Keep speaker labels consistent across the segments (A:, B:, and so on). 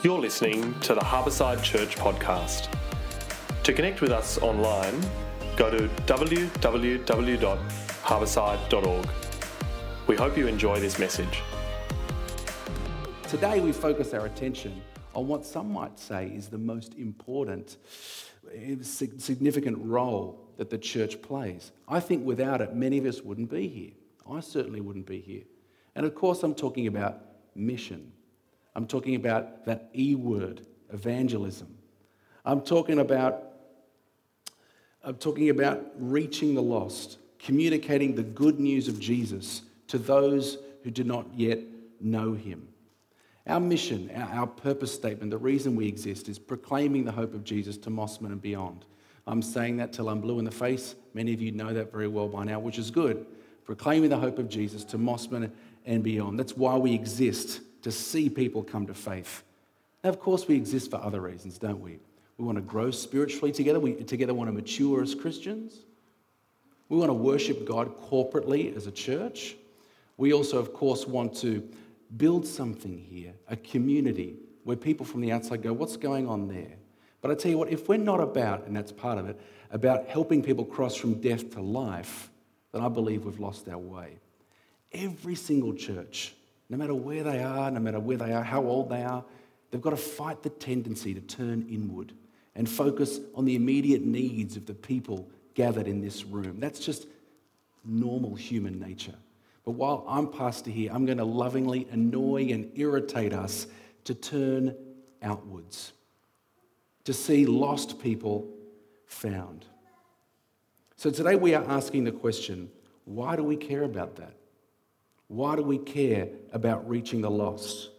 A: You're listening to the Harbourside Church podcast. To connect with us online, go to www.harbourside.org. We hope you enjoy this message.
B: Today, we focus our attention on what some might say is the most important, significant role that the church plays. I think without it, many of us wouldn't be here. I certainly wouldn't be here. And of course, I'm talking about mission. I'm talking about that E word, evangelism. I'm talking about I'm talking about reaching the lost, communicating the good news of Jesus to those who do not yet know him. Our mission, our, purpose statement, the reason we exist is proclaiming the hope of Jesus to Mosman and beyond. I'm saying that till I'm blue in the face. Many of you know that very well by now, which is good. Proclaiming the hope of Jesus to Mosman and beyond. That's why we exist to see people come to faith. Now, of course, we exist for other reasons, don't we? We want to grow spiritually together. We together want to mature as Christians. We want to worship God corporately as a church. We also, of course, want to build something here, a community where people from the outside go, What's going on there? But I tell you what, if we're not about, and that's part of it, about helping people cross from death to life, then I believe we've lost our way. Every single church no matter where they are, no matter where they are, how old they are, they've got to fight the tendency to turn inward and focus on the immediate needs of the people gathered in this room. That's just normal human nature. But while I'm pastor here, I'm going to lovingly annoy and irritate us to turn outwards, to see lost people found. So today we are asking the question why do we care about that? Why do we care about reaching the lost?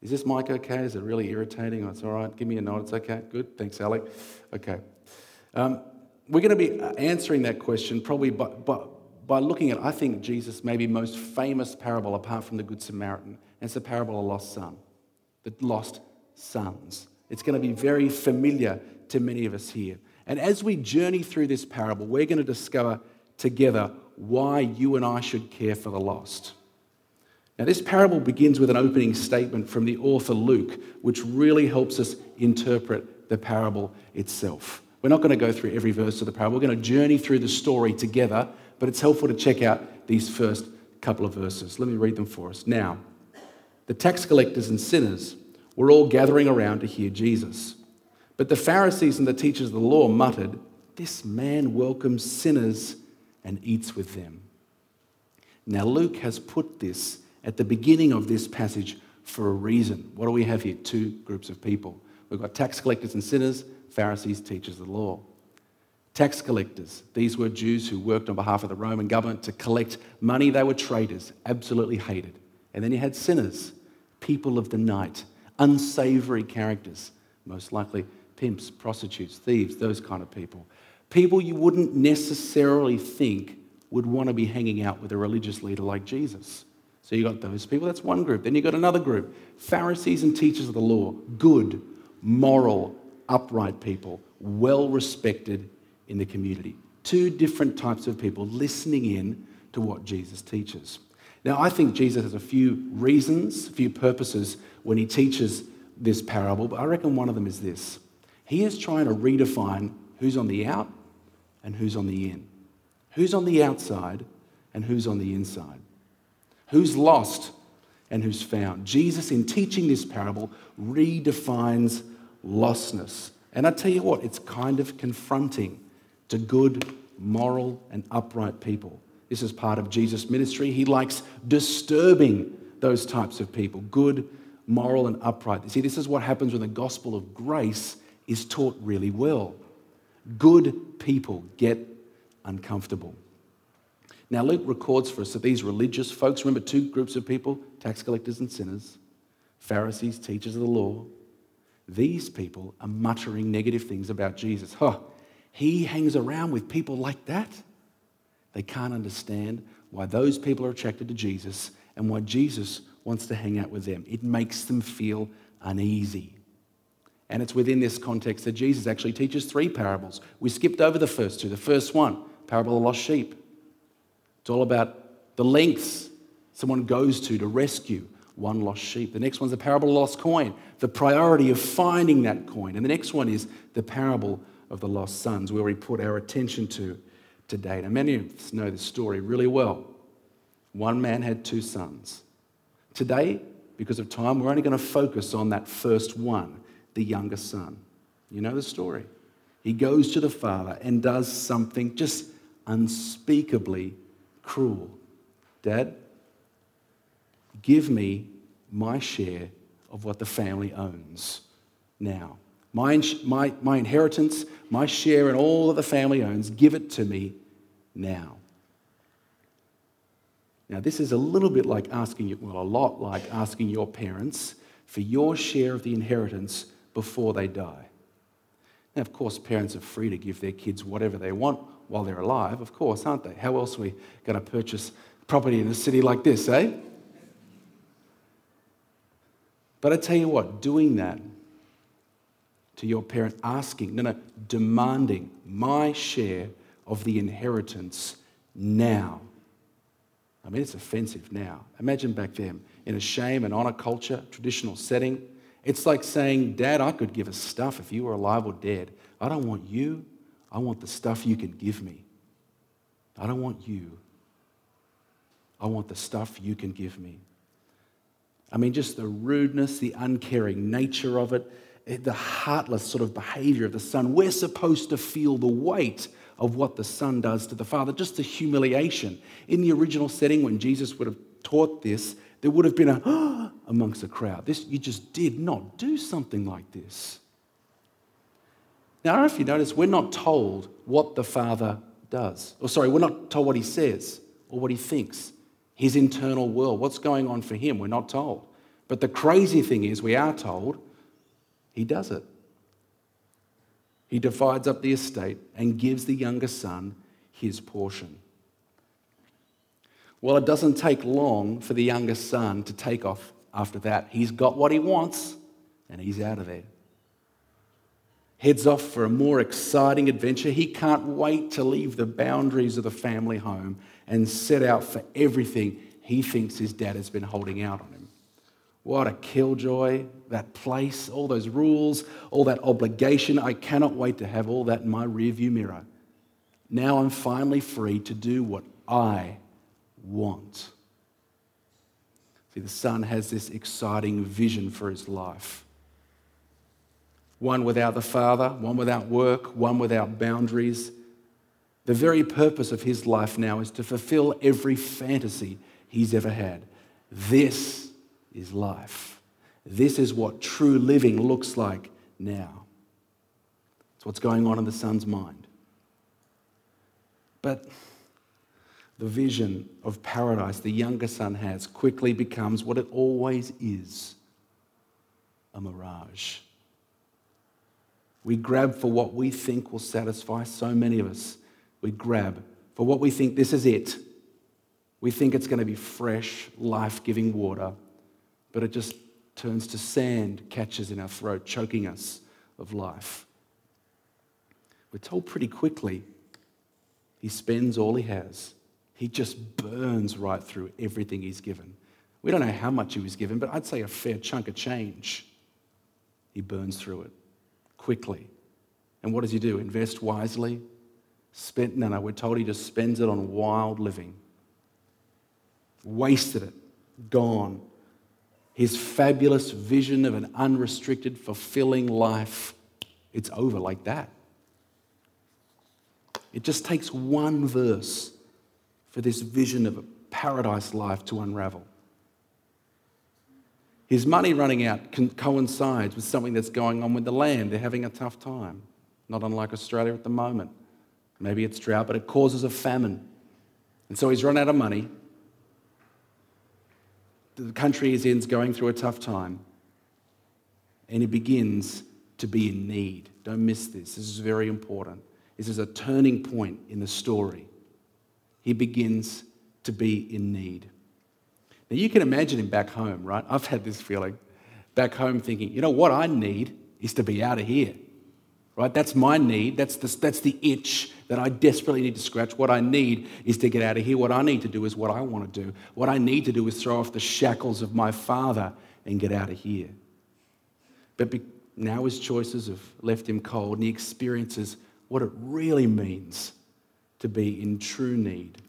B: Is this mic okay? Is it really irritating? It's all right. Give me a nod. It's okay. Good. Thanks, Alec. Okay. Um, we're going to be answering that question probably by, by, by looking at, I think, Jesus' maybe most famous parable apart from the Good Samaritan. And it's the parable of lost son, the lost sons. It's going to be very familiar to many of us here. And as we journey through this parable, we're going to discover together why you and I should care for the lost. Now, this parable begins with an opening statement from the author Luke, which really helps us interpret the parable itself. We're not going to go through every verse of the parable, we're going to journey through the story together, but it's helpful to check out these first couple of verses. Let me read them for us. Now, the tax collectors and sinners were all gathering around to hear Jesus. But the Pharisees and the teachers of the law muttered, This man welcomes sinners and eats with them. Now, Luke has put this at the beginning of this passage for a reason. What do we have here? Two groups of people. We've got tax collectors and sinners, Pharisees, teachers of the law. Tax collectors, these were Jews who worked on behalf of the Roman government to collect money. They were traitors, absolutely hated. And then you had sinners, people of the night, unsavory characters, most likely pimps, prostitutes, thieves, those kind of people people you wouldn't necessarily think would want to be hanging out with a religious leader like Jesus. So you got those people, that's one group. Then you got another group Pharisees and teachers of the law, good, moral, upright people, well respected in the community. Two different types of people listening in to what Jesus teaches. Now, I think Jesus has a few reasons, a few purposes when he teaches this parable, but I reckon one of them is this. He is trying to redefine who's on the out and who's on the in? Who's on the outside and who's on the inside? Who's lost and who's found? Jesus, in teaching this parable, redefines lostness. And I tell you what, it's kind of confronting to good, moral, and upright people. This is part of Jesus' ministry. He likes disturbing those types of people, good, moral, and upright. You see, this is what happens when the gospel of grace is taught really well. Good people get uncomfortable. Now, Luke records for us that these religious folks, remember two groups of people tax collectors and sinners, Pharisees, teachers of the law. These people are muttering negative things about Jesus. Huh, he hangs around with people like that. They can't understand why those people are attracted to Jesus and why Jesus wants to hang out with them. It makes them feel uneasy. And it's within this context that Jesus actually teaches three parables. We skipped over the first two. The first one, parable of the lost sheep. It's all about the lengths someone goes to to rescue one lost sheep. The next one's the parable of the lost coin, the priority of finding that coin. And the next one is the parable of the lost sons, where we put our attention to today. Now, many of us know this story really well. One man had two sons. Today, because of time, we're only going to focus on that first one, the younger son. You know the story. He goes to the father and does something just unspeakably cruel. Dad, give me my share of what the family owns now. My, my, my inheritance, my share in all that the family owns, give it to me now. Now, this is a little bit like asking, you, well, a lot like asking your parents for your share of the inheritance before they die. Now, of course, parents are free to give their kids whatever they want while they're alive, of course, aren't they? How else are we going to purchase property in a city like this, eh? But I tell you what, doing that to your parent, asking, no, no, demanding my share of the inheritance now. I mean, it's offensive now. Imagine back then, in a shame and honor culture, traditional setting. It's like saying, Dad, I could give a stuff if you were alive or dead. I don't want you. I want the stuff you can give me. I don't want you. I want the stuff you can give me. I mean, just the rudeness, the uncaring nature of it, the heartless sort of behavior of the son. We're supposed to feel the weight of what the son does to the father, just the humiliation. In the original setting, when Jesus would have taught this, there would have been a amongst the crowd. This you just did not do something like this. Now, I don't know if you notice, we're not told what the father does. Or sorry, we're not told what he says or what he thinks his internal world, what's going on for him. We're not told. But the crazy thing is, we are told he does it. He divides up the estate and gives the younger son his portion. Well, it doesn't take long for the youngest son to take off after that. He's got what he wants and he's out of there. Heads off for a more exciting adventure. He can't wait to leave the boundaries of the family home and set out for everything he thinks his dad has been holding out on him. What a killjoy, that place, all those rules, all that obligation. I cannot wait to have all that in my rearview mirror. Now I'm finally free to do what I want. See, the son has this exciting vision for his life one without the father, one without work, one without boundaries. The very purpose of his life now is to fulfill every fantasy he's ever had. This is life. This is what true living looks like now. It's what's going on in the son's mind. But the vision of paradise the younger son has quickly becomes what it always is a mirage. We grab for what we think will satisfy so many of us we grab for what we think this is it. We think it's going to be fresh, life giving water, but it just turns to sand, catches in our throat, choking us of life. We're told pretty quickly he spends all he has. He just burns right through everything he's given. We don't know how much he was given, but I'd say a fair chunk of change. He burns through it quickly. And what does he do? Invest wisely, Spent, no, no, we're told he just spends it on wild living. Wasted it, gone. His fabulous vision of an unrestricted, fulfilling life, it's over like that. It just takes one verse for this vision of a paradise life to unravel. His money running out coincides with something that's going on with the land. They're having a tough time, not unlike Australia at the moment. Maybe it's drought, but it causes a famine. And so he's run out of money. The country he's in is going through a tough time. And he begins to be in need. Don't miss this. This is very important. This is a turning point in the story. He begins to be in need. Now, you can imagine him back home, right? I've had this feeling back home thinking, you know what I need is to be out of here right? That's my need. That's the, that's the itch that I desperately need to scratch. What I need is to get out of here. What I need to do is what I want to do. What I need to do is throw off the shackles of my father and get out of here. But be, now his choices have left him cold and he experiences what it really means to be in true need.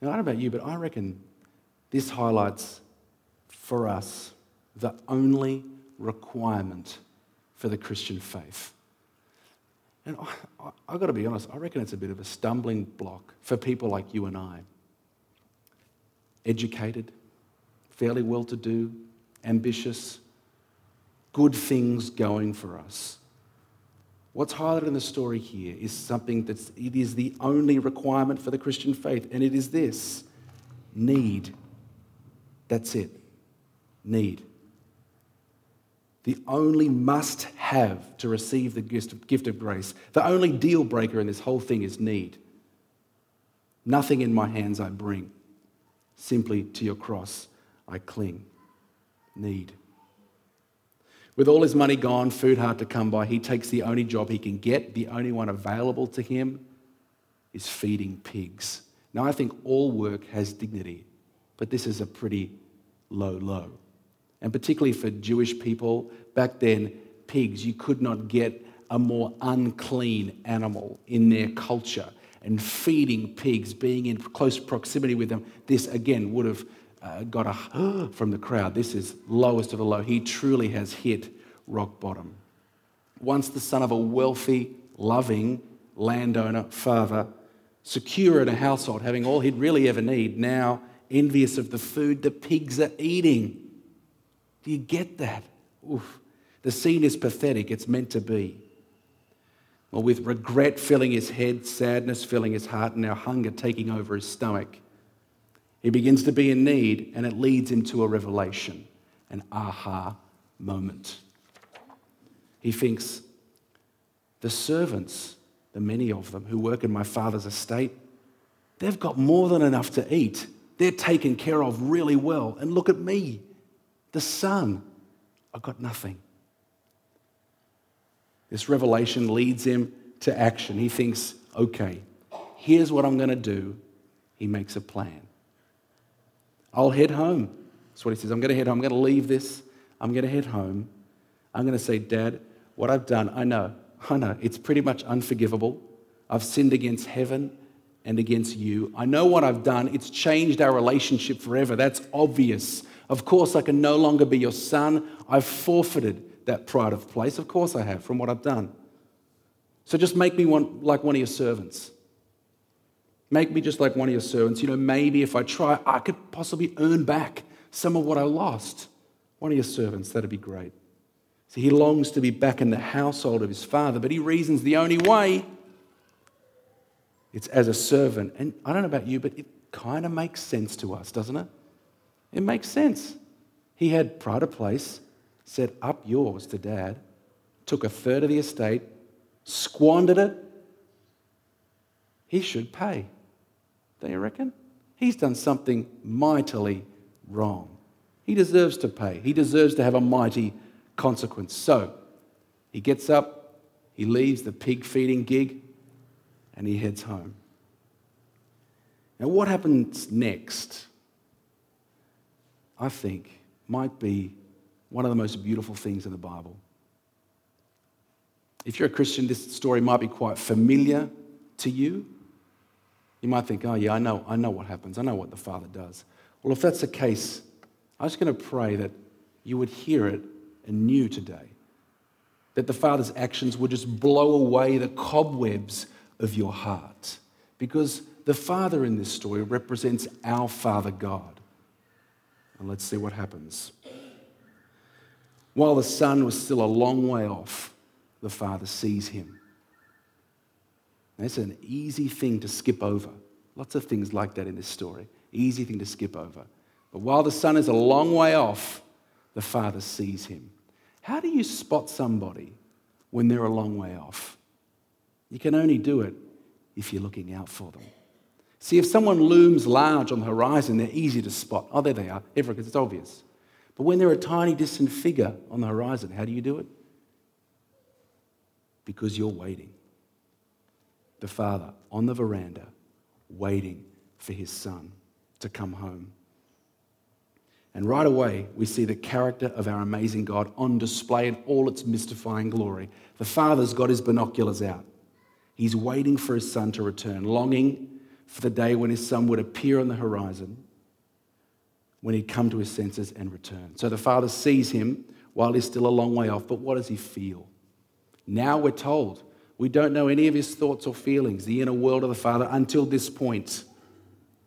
B: Now, I don't know about you, but I reckon this highlights for us the only requirement for the Christian faith. And I, have got to be honest, I reckon it's a bit of a stumbling block for people like you and I. Educated, fairly well to do, ambitious, good things going for us. What's highlighted in the story here is something that's it is the only requirement for the Christian faith, and it is this need. That's it. Need. The only must have to receive the gift of grace, the only deal breaker in this whole thing is need. Nothing in my hands I bring, simply to your cross I cling. Need. With all his money gone, food hard to come by, he takes the only job he can get, the only one available to him is feeding pigs. Now, I think all work has dignity, but this is a pretty low low. And particularly for Jewish people, back then, pigs, you could not get a more unclean animal in their culture. And feeding pigs, being in close proximity with them, this again would have uh, got a from the crowd. This is lowest of the low. He truly has hit rock bottom. Once the son of a wealthy, loving landowner, father, secure in a household, having all he'd really ever need, now envious of the food the pigs are eating. Do you get that? Oof. The scene is pathetic. It's meant to be. Well, with regret filling his head, sadness filling his heart, and now hunger taking over his stomach, he begins to be in need, and it leads him to a revelation, an aha moment. He thinks, the servants, the many of them who work in my father's estate, they've got more than enough to eat. They're taken care of really well. And look at me, the son, I've got nothing. This revelation leads him to action. He thinks, okay, here's what I'm going to do. He makes a plan. I'll head home. That's what he says. I'm going to head home. I'm going to leave this. I'm going to head home. I'm going to say, Dad, what I've done, I know. I know. It's pretty much unforgivable. I've sinned against heaven and against you. I know what I've done. It's changed our relationship forever. That's obvious. Of course, I can no longer be your son. I've forfeited that pride of place. Of course, I have from what I've done. So just make me one, like one of your servants. Make me just like one of your servants. You know, maybe if I try, I could possibly earn back some of what I lost. One of your servants, that'd be great. So he longs to be back in the household of his father, but he reasons the only way it's as a servant. And I don't know about you, but it kind of makes sense to us, doesn't it? It makes sense. He had pride of place, said, Up yours to dad, took a third of the estate, squandered it. He should pay. Don't you reckon? He's done something mightily wrong. He deserves to pay. He deserves to have a mighty consequence. So he gets up, he leaves the pig feeding gig, and he heads home. Now, what happens next, I think, might be one of the most beautiful things in the Bible. If you're a Christian, this story might be quite familiar to you. You might think, oh, yeah, I know, I know what happens. I know what the Father does. Well, if that's the case, I'm just going to pray that you would hear it anew today. That the Father's actions would just blow away the cobwebs of your heart. Because the Father in this story represents our Father God. And let's see what happens. While the Son was still a long way off, the Father sees him. That's an easy thing to skip over. Lots of things like that in this story. Easy thing to skip over. But while the son is a long way off, the father sees him. How do you spot somebody when they're a long way off? You can only do it if you're looking out for them. See, if someone looms large on the horizon, they're easy to spot. Oh, there they are, everywhere, because it's obvious. But when they're a tiny, distant figure on the horizon, how do you do it? Because you're waiting. The father on the veranda, waiting for his son to come home. And right away, we see the character of our amazing God on display in all its mystifying glory. The Father's got his binoculars out. He's waiting for his son to return, longing for the day when his son would appear on the horizon, when he'd come to his senses and return. So the Father sees him while he's still a long way off, but what does he feel? Now we're told we don't know any of his thoughts or feelings, the inner world of the Father, until this point.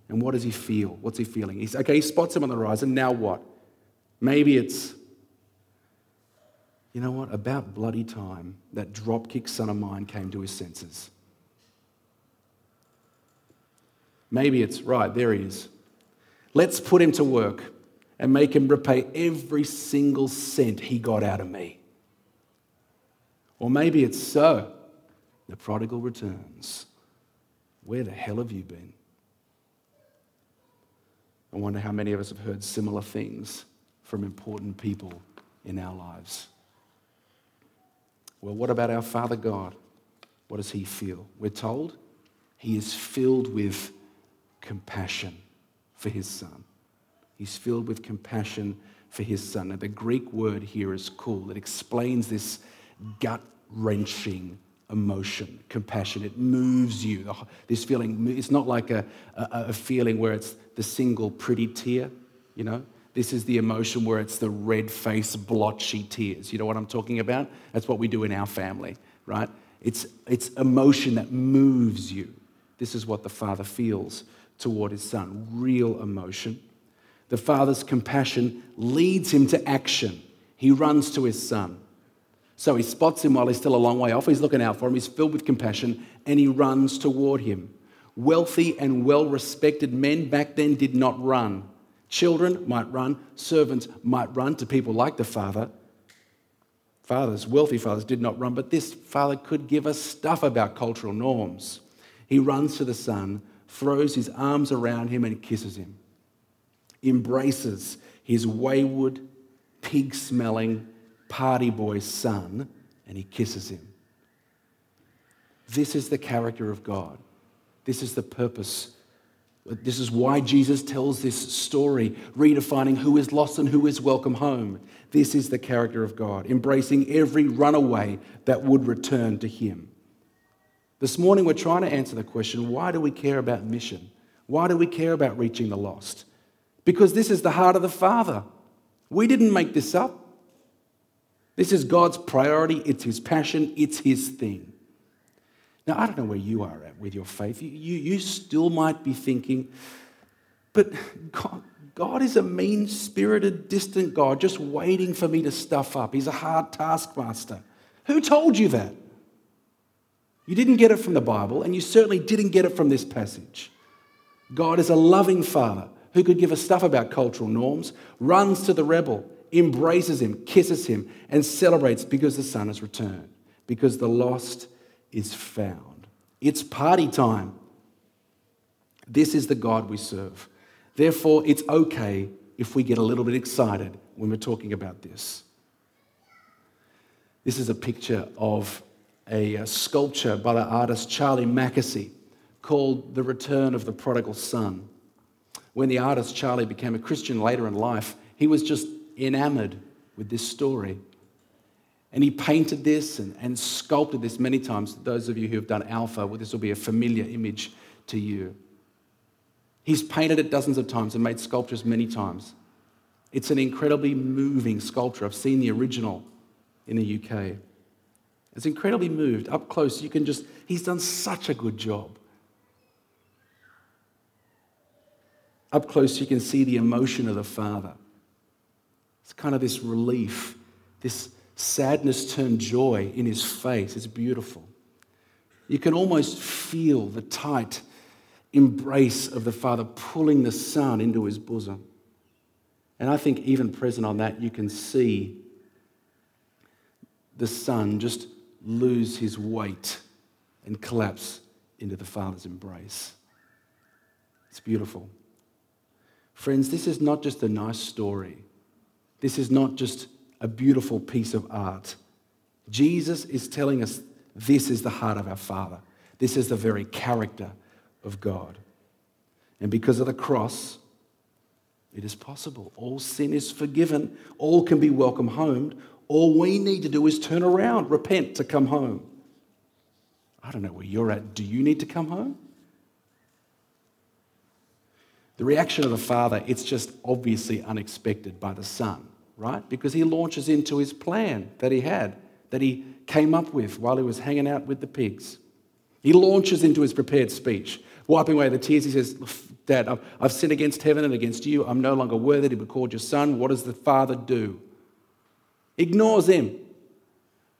B: And what does he feel? What's he feeling? He's okay, he spots him on the horizon. Now what? Maybe it's, you know what, about bloody time that dropkick son of mine came to his senses. Maybe it's, right, there he is. Let's put him to work and make him repay every single cent he got out of me. Or maybe it's so. The prodigal returns. Where the hell have you been? I wonder how many of us have heard similar things from important people in our lives. Well, what about our Father God? What does he feel? We're told he is filled with compassion for his son. He's filled with compassion for his son. Now, the Greek word here is cool. It explains this gut wrenching emotion, compassion. It moves you. This feeling, it's not like a, a, a, feeling where it's the single pretty tear, you know? This is the emotion where it's the red face, blotchy tears. You know what I'm talking about? That's what we do in our family, right? It's, it's emotion that moves you. This is what the father feels toward his son real emotion. The father's compassion leads him to action. He runs to his son. So he spots him while he's still a long way off. He's looking out for him. He's filled with compassion and he runs toward him. Wealthy and well respected men back then did not run. Children might run, servants might run to people like the father. Fathers, wealthy fathers, did not run, but this father could give us stuff about cultural norms. He runs to the son, throws his arms around him, and kisses him. Embraces his wayward, pig smelling, party boy's son and he kisses him. This is the character of God. This is the purpose. This is why Jesus tells this story, redefining who is lost and who is welcome home. This is the character of God, embracing every runaway that would return to Him. This morning, we're trying to answer the question why do we care about mission? Why do we care about reaching the lost? Because this is the heart of the Father. We didn't make this up. This is God's priority, it's His passion, it's His thing. Now, I don't know where you are at with your faith. You, you, you still might be thinking, but God, God is a mean spirited, distant God just waiting for me to stuff up. He's a hard taskmaster. Who told you that? You didn't get it from the Bible, and you certainly didn't get it from this passage. God is a loving father who could give a stuff about cultural norms, runs to the rebel, embraces him, kisses him, and celebrates because the son has returned, because the lost is found. It's party time. This is the God we serve. Therefore, it's okay if we get a little bit excited when we're talking about this. This is a picture of a, sculpture by the artist Charlie Mackesy called The Return of the Prodigal Son. When the artist Charlie became a Christian later in life, he was just enamored with this story. And he painted this and, and sculpted this many times. Those of you who have done Alpha, well, this will be a familiar image to you. He's painted it dozens of times and made sculptures many times. It's an incredibly moving sculpture. I've seen the original in the UK. It's incredibly moved. Up close, you can just, he's done such a good job. Up close, you can see the emotion of the Father. It's kind of this relief, this sadness turned joy in his face. It's beautiful. You can almost feel the tight embrace of the Father pulling the Son into his bosom. And I think, even present on that, you can see the Son just lose his weight and collapse into the Father's embrace. It's beautiful. Friends, this is not just a nice story. This is not just a beautiful piece of art. Jesus is telling us This is the heart of our Father. This is the very character of God. And because of the cross, it is possible. All sin is forgiven. All can be welcome home. All we need to do is turn around, repent to come home. I don't know where you're at. Do you need to come home? The reaction of the father, it's just obviously unexpected by the son, right? Because he launches into his plan that he had, that he came up with while he was hanging out with the pigs. He launches into his prepared speech, wiping away the tears. He says, Dad, I've, sinned against heaven and against you. I'm no longer worthy to be called your son. What does the father do? Ignores him,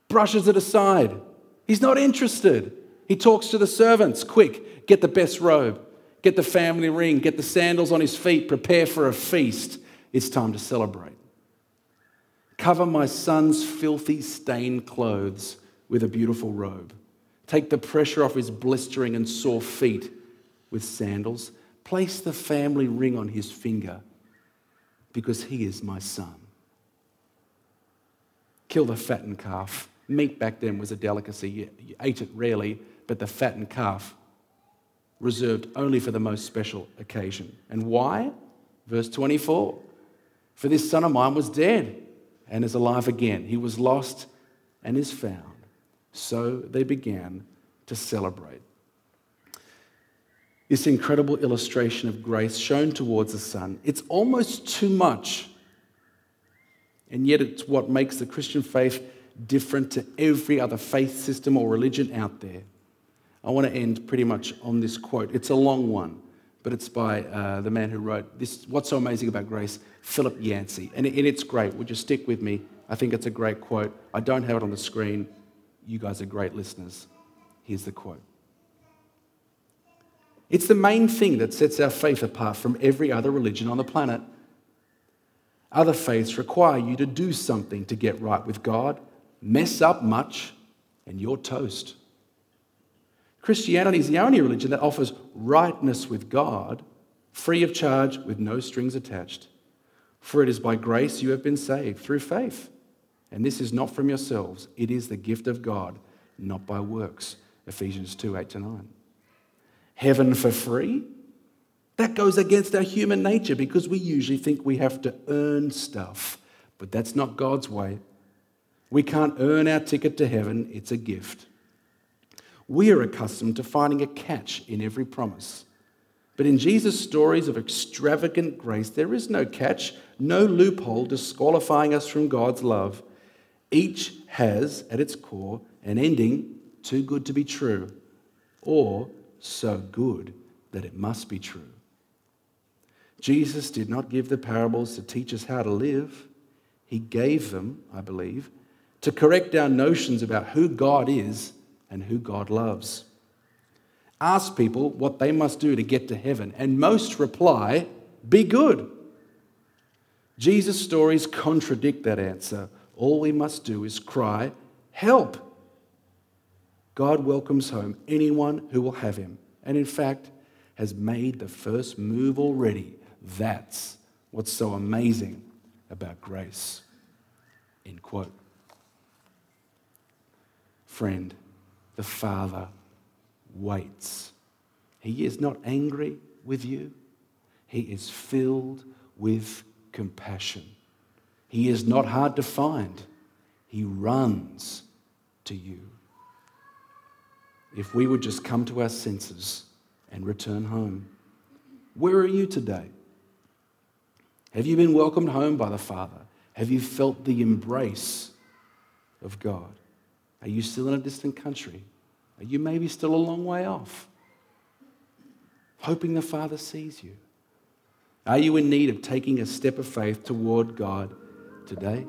B: brushes it aside. He's not interested. He talks to the servants quick, get the best robe, get the family ring, get the sandals on his feet, prepare for a feast. It's time to celebrate. Cover my son's filthy, stained clothes with a beautiful robe. Take the pressure off his blistering and sore feet with sandals. Place the family ring on his finger because he is my son. Kill the fattened calf. Meat back then was a delicacy. You, ate it rarely, but the fattened calf reserved only for the most special occasion. And why? Verse 24 For this son of mine was dead and is alive again. He was lost and is found. So they began to celebrate. This incredible illustration of grace shown towards the Son, it's almost too much. And yet, it's what makes the Christian faith different to every other faith system or religion out there. I want to end pretty much on this quote. It's a long one, but it's by uh, the man who wrote this. What's so amazing about grace? Philip Yancey. And, and it's great. Would you stick with me? I think it's a great quote. I don't have it on the screen. You guys are great listeners. Here's the quote It's the main thing that sets our faith apart from every other religion on the planet. Other faiths require you to do something to get right with God, mess up much, and you're toast. Christianity is the only religion that offers rightness with God, free of charge, with no strings attached. For it is by grace you have been saved through faith. And this is not from yourselves, it is the gift of God, not by works. Ephesians 2 8 to 9. Heaven for free? That goes against our human nature because we usually think we have to earn stuff. But that's not God's way. We can't earn our ticket to heaven, it's a gift. We are accustomed to finding a catch in every promise. But in Jesus' stories of extravagant grace, there is no catch, no loophole disqualifying us from God's love. Each has, at its core, an ending too good to be true, or so good that it must be true. Jesus did not give the parables to teach us how to live, He gave them, I believe, to correct our notions about who God is and who God loves. Ask people what they must do to get to heaven, and most reply, Be good. Jesus' stories contradict that answer. All we must do is cry, Help! God welcomes home anyone who will have him, and in fact, has made the first move already. That's what's so amazing about grace. End quote. Friend, the Father waits. He is not angry with you, He is filled with compassion. He is not hard to find, He runs to you. If we would just come to our senses and return home. Where are you today? Have you been welcomed home by the Father? Have you felt the embrace of God? Are you still in a distant country? Are you maybe still a long way off? Hoping the Father sees you. Are you in need of taking a step of faith toward God today?